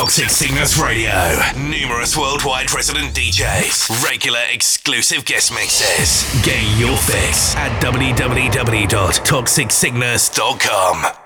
Toxic Sickness Radio. Numerous worldwide resident DJs. Regular exclusive guest mixes. Get your fix at www.toxicsickness.com.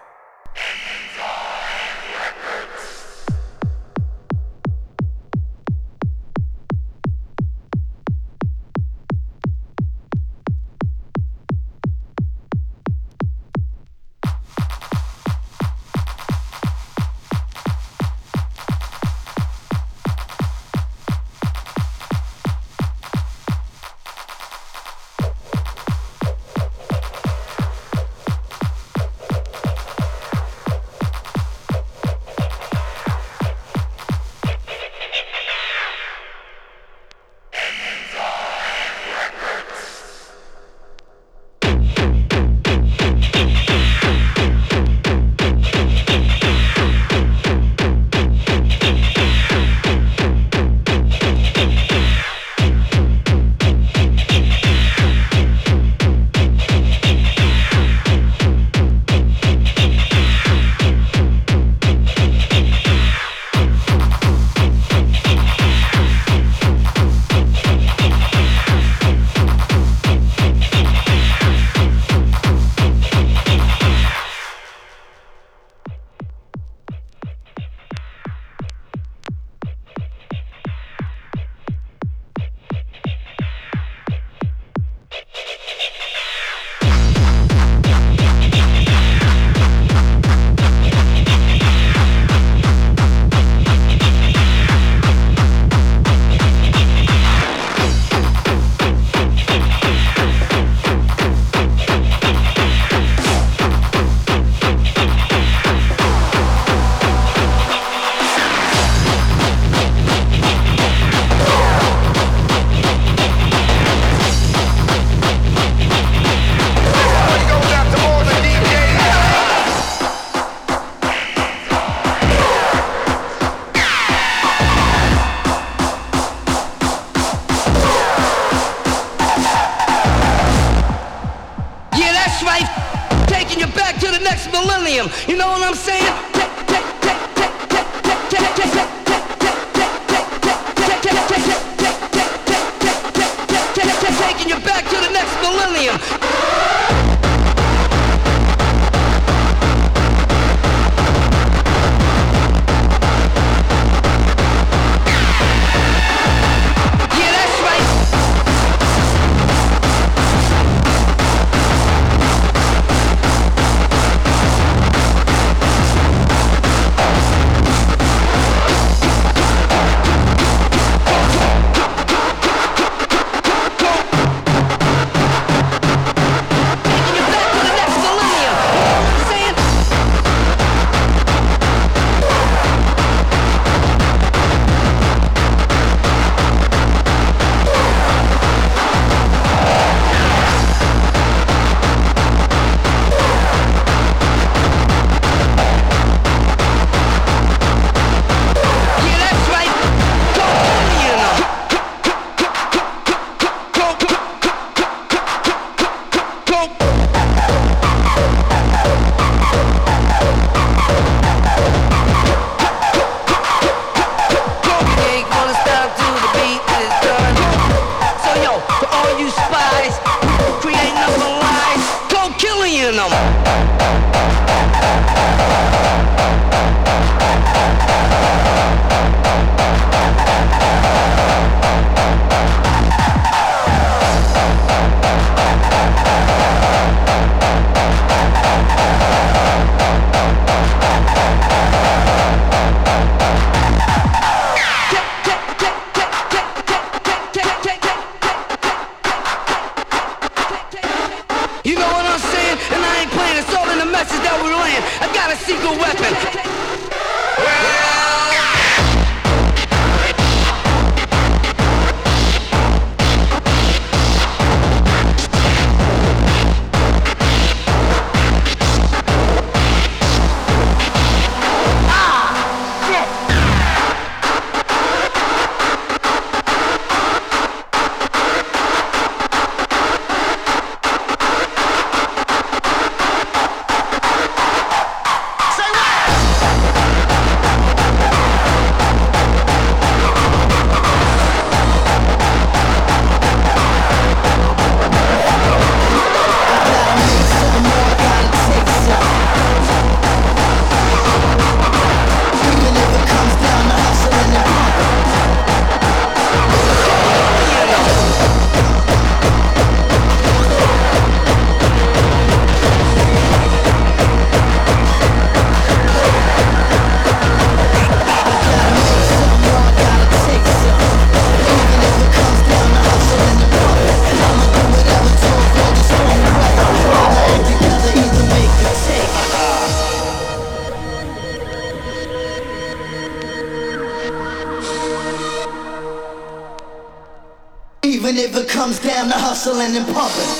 hustling and pumping.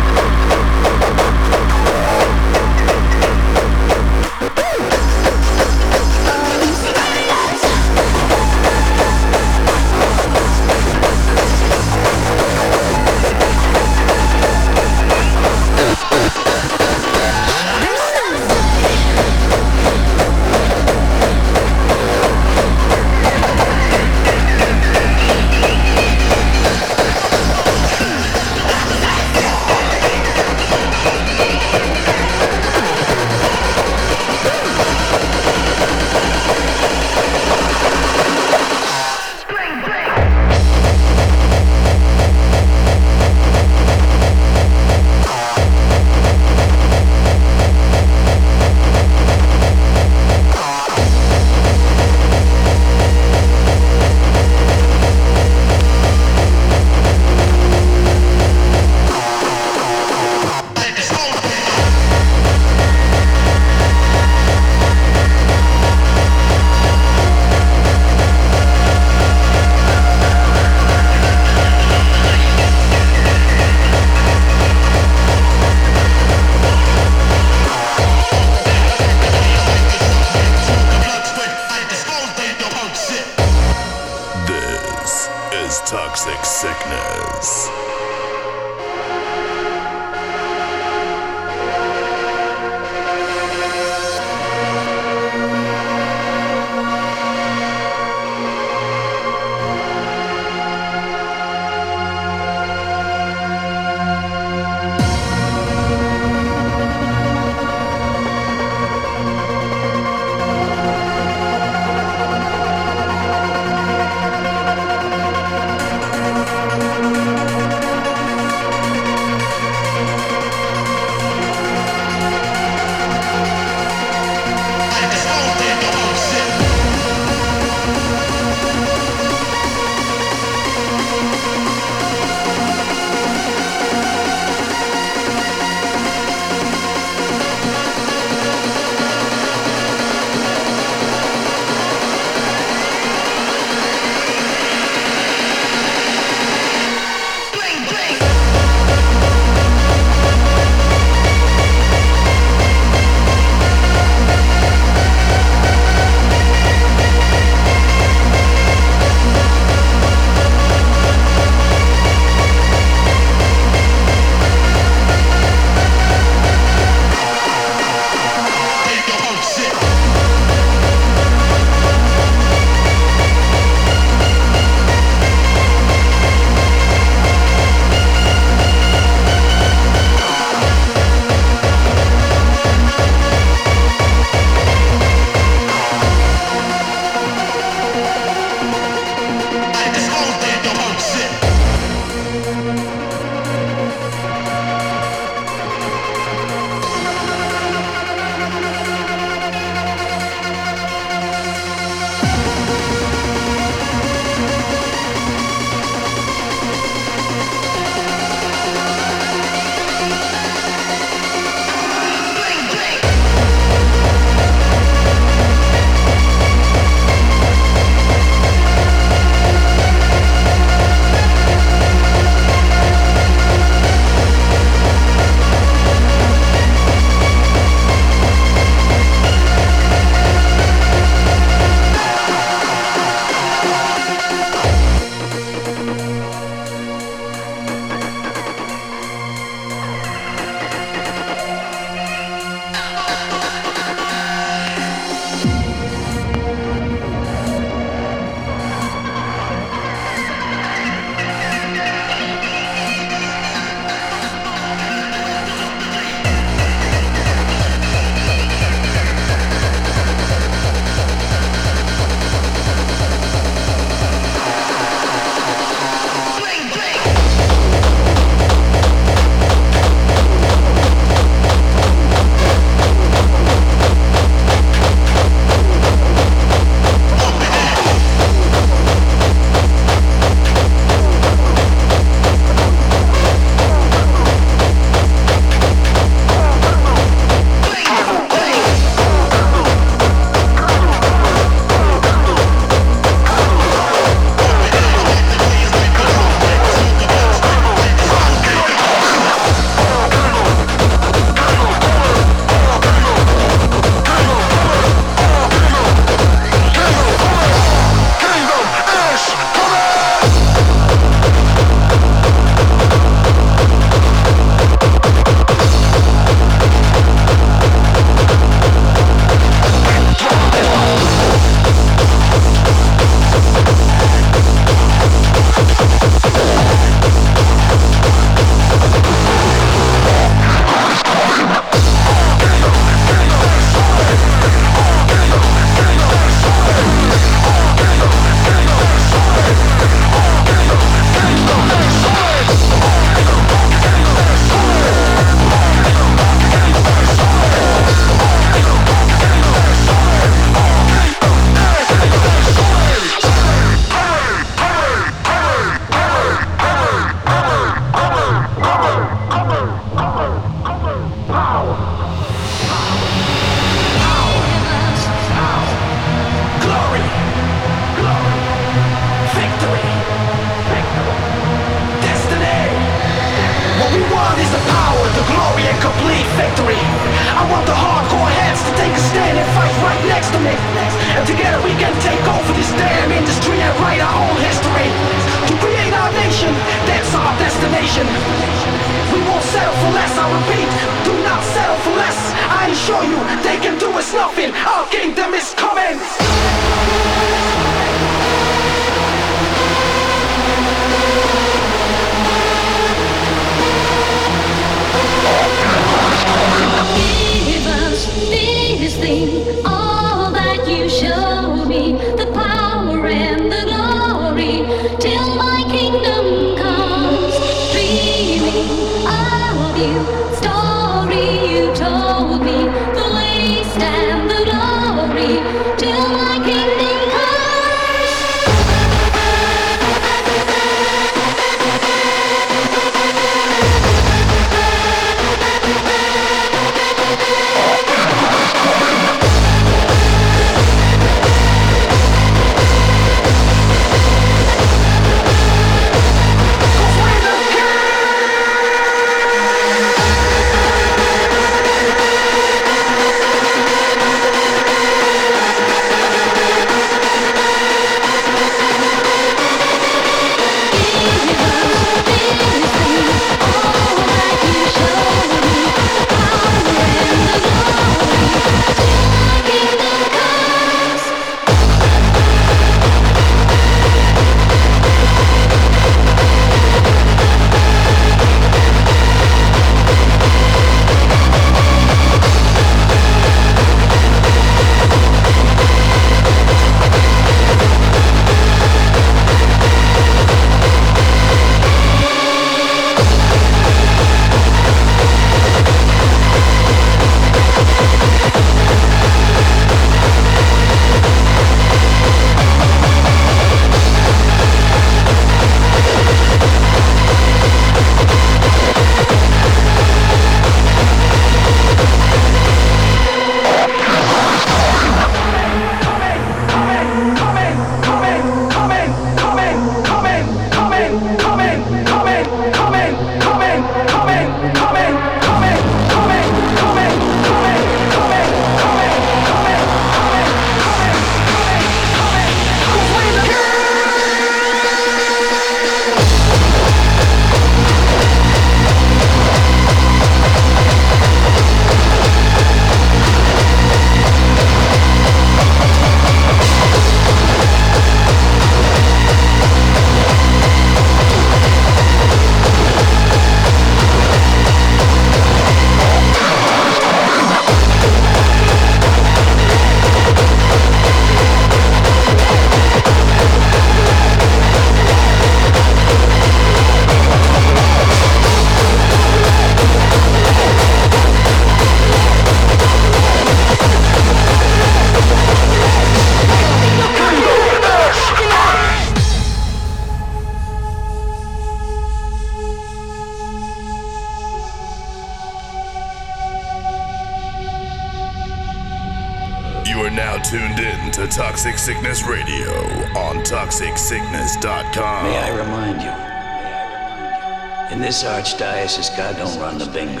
fastest guy don't run the bingo.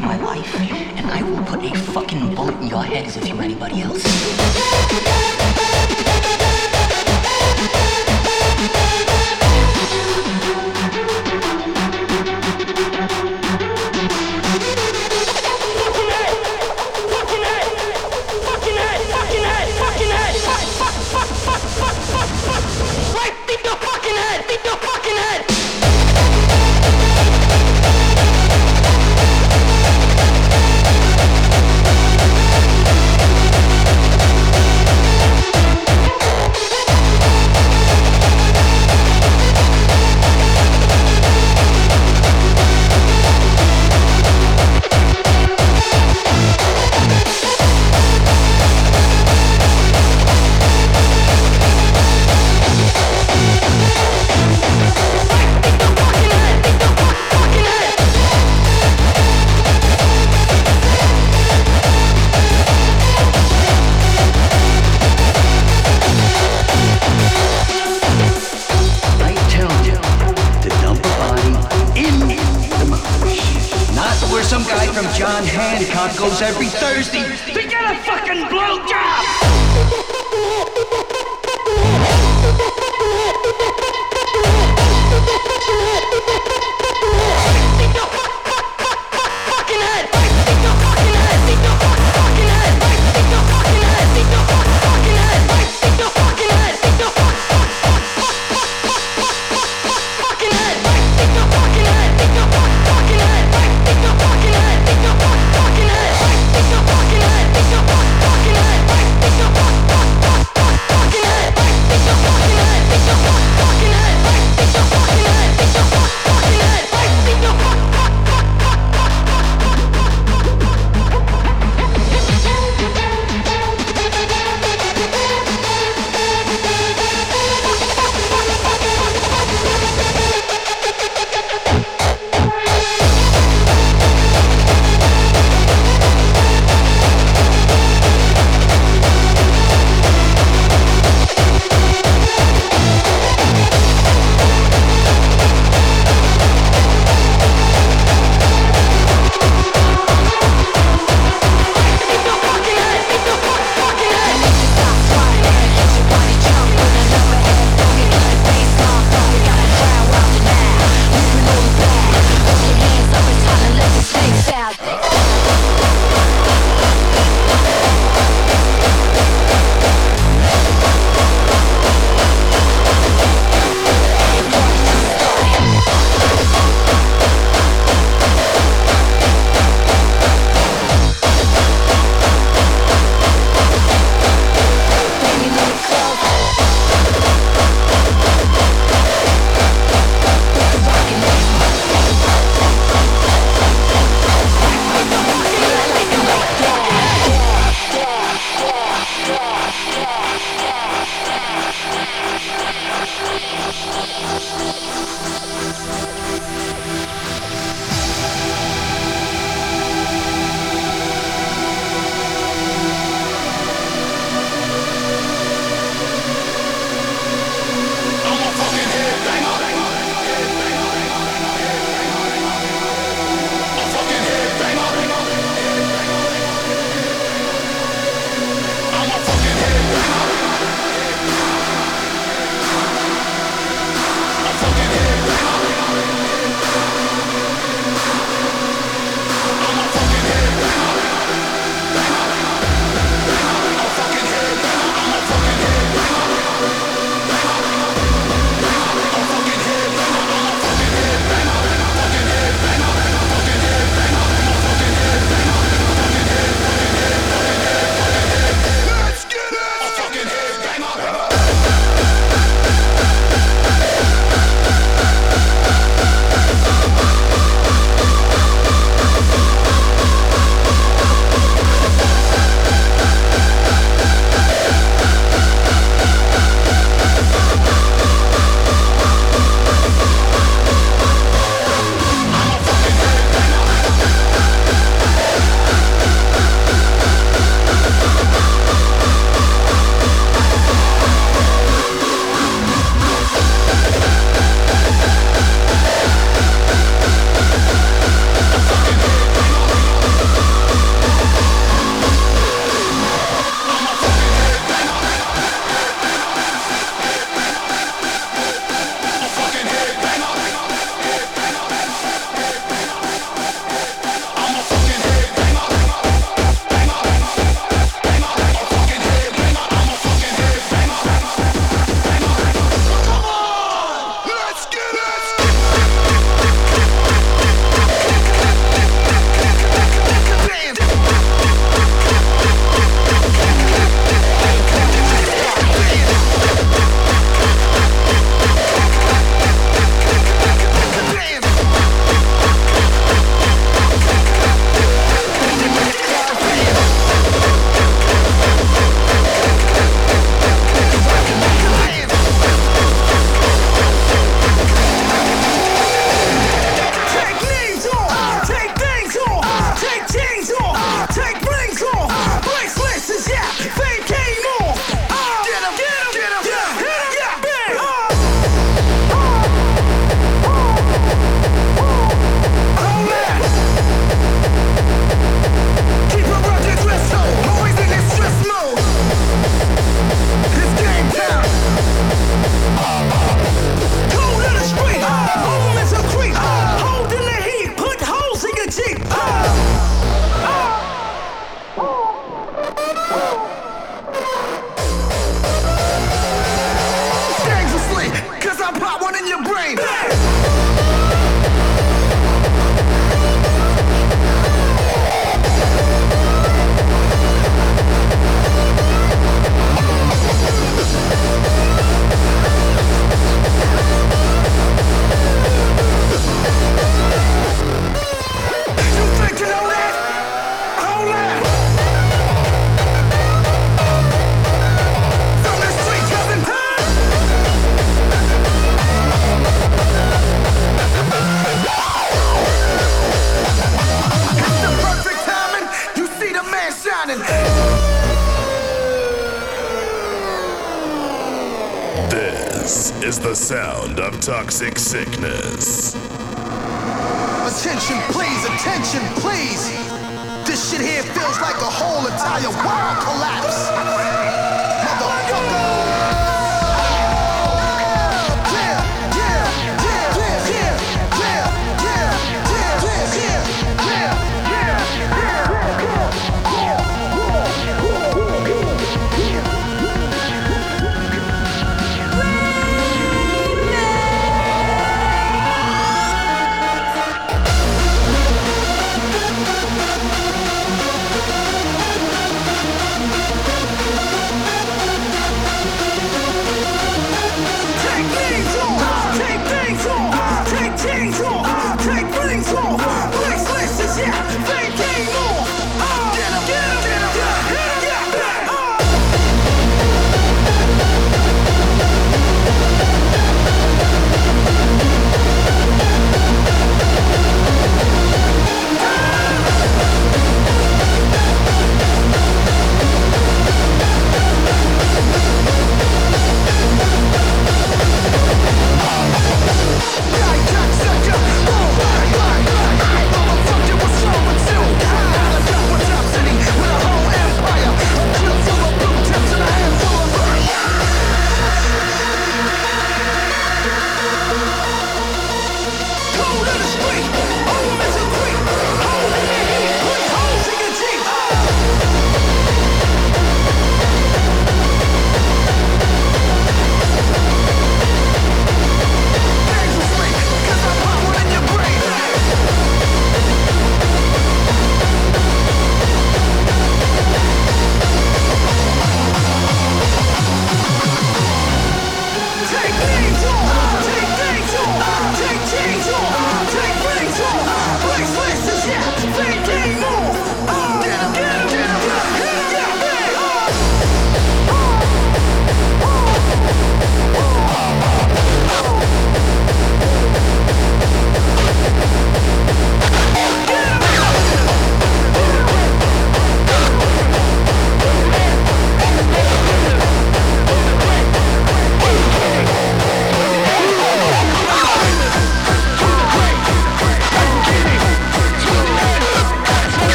my life, and I will put a fucking bullet in your head as if you were anybody else.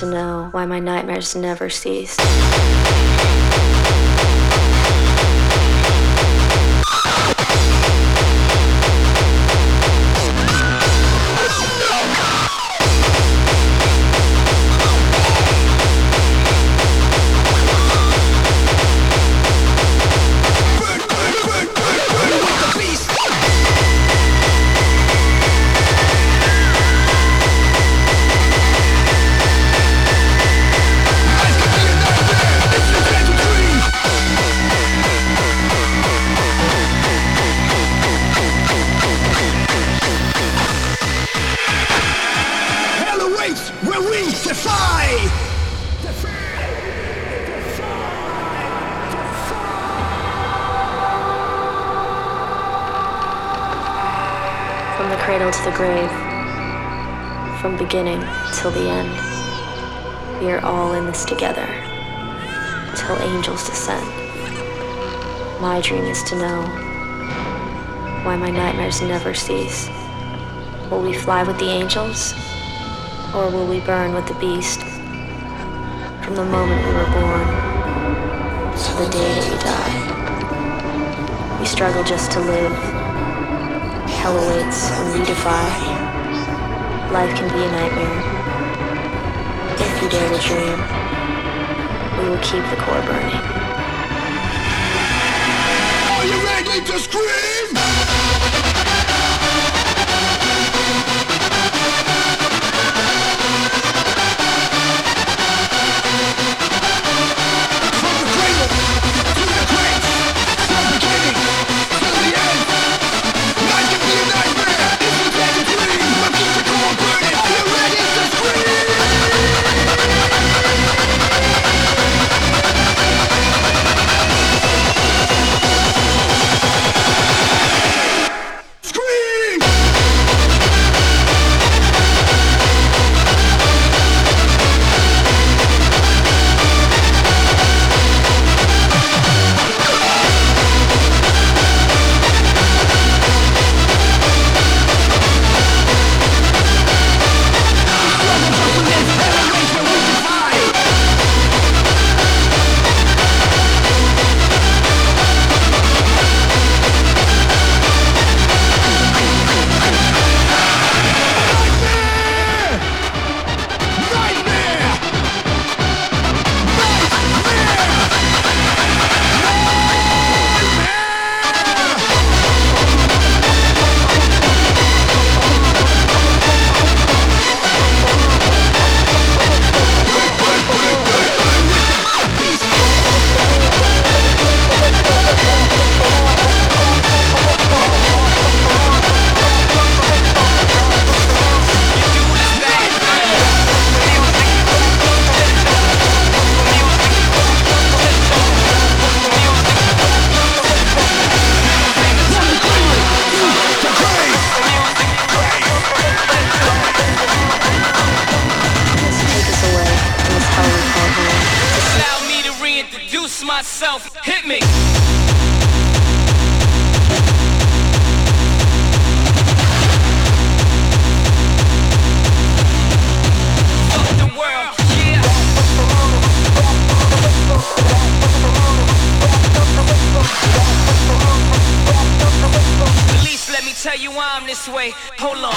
To know why my nightmares never cease. Beginning till the end. We are all in this together till angels descend. My dream is to know why my nightmares never cease. Will we fly with the angels or will we burn with the beast? From the moment we were born to the day that we die. We struggle just to live. Hell awaits when we defy life can be a nightmare. If you dare to dream, we will keep the core burning. Are you ready to scream? wait, hold on.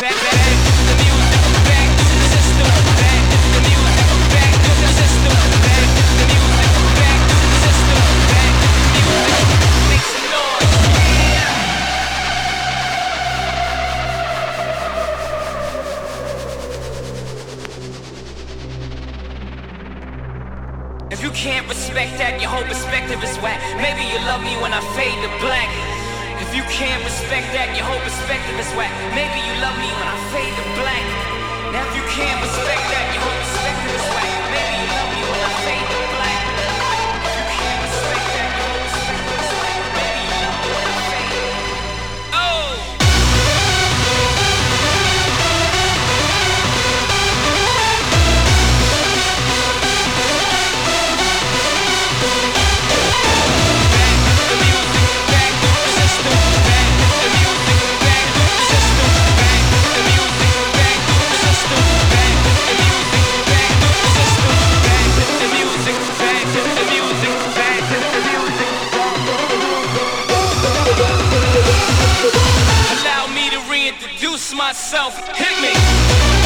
Back, back, back. respect that, your whole perspective is whack. Maybe you love me when I fade to black. If you can't respect that, your whole perspective is whack. Maybe you love me when I fade to black. Now if you can't respect that, your whole perspective is whack. Maybe you love me when I fade to black. yourself, hit me.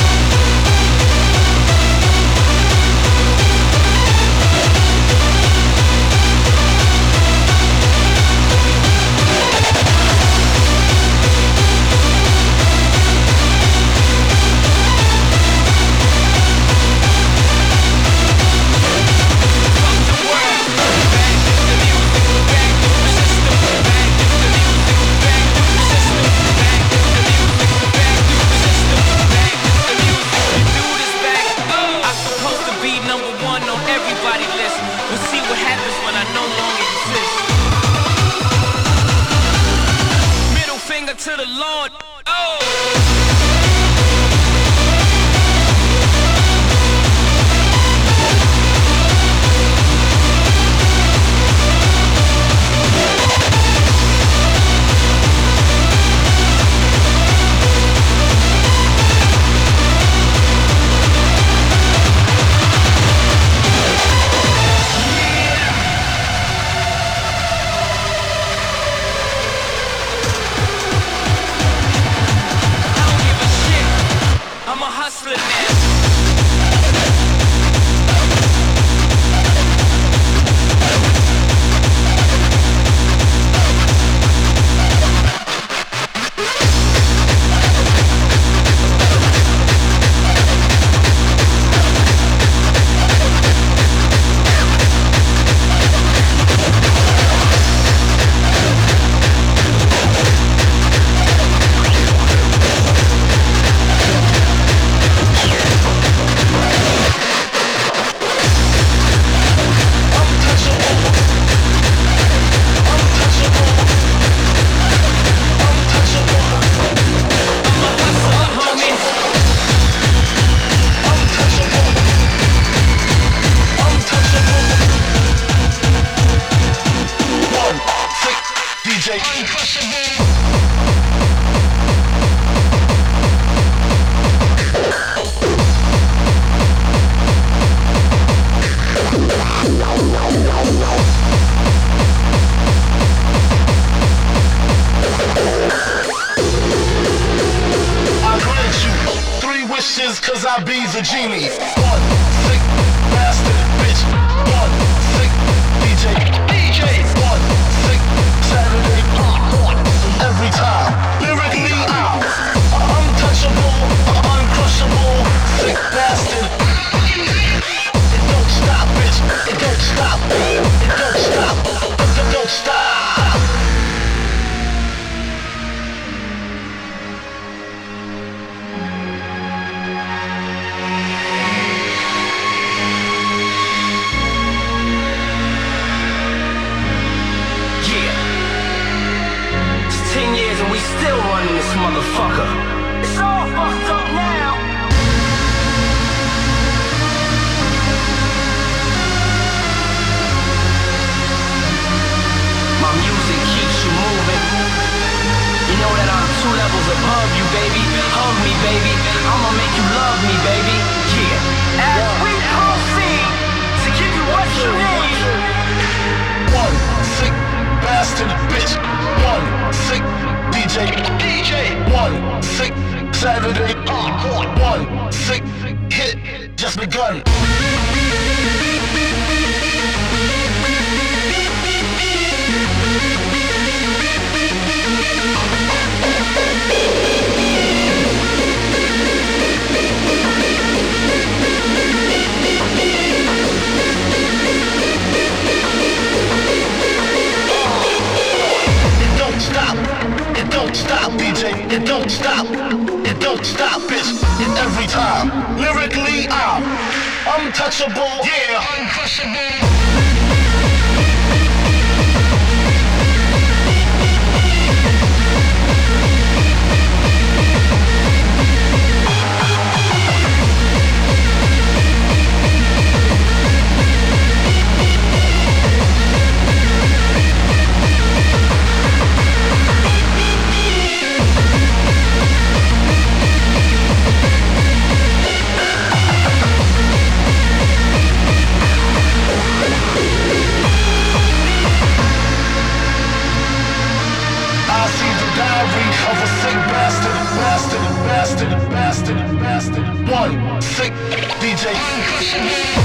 One sick DJ.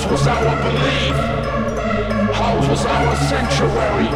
House was our belief. House was our sanctuary.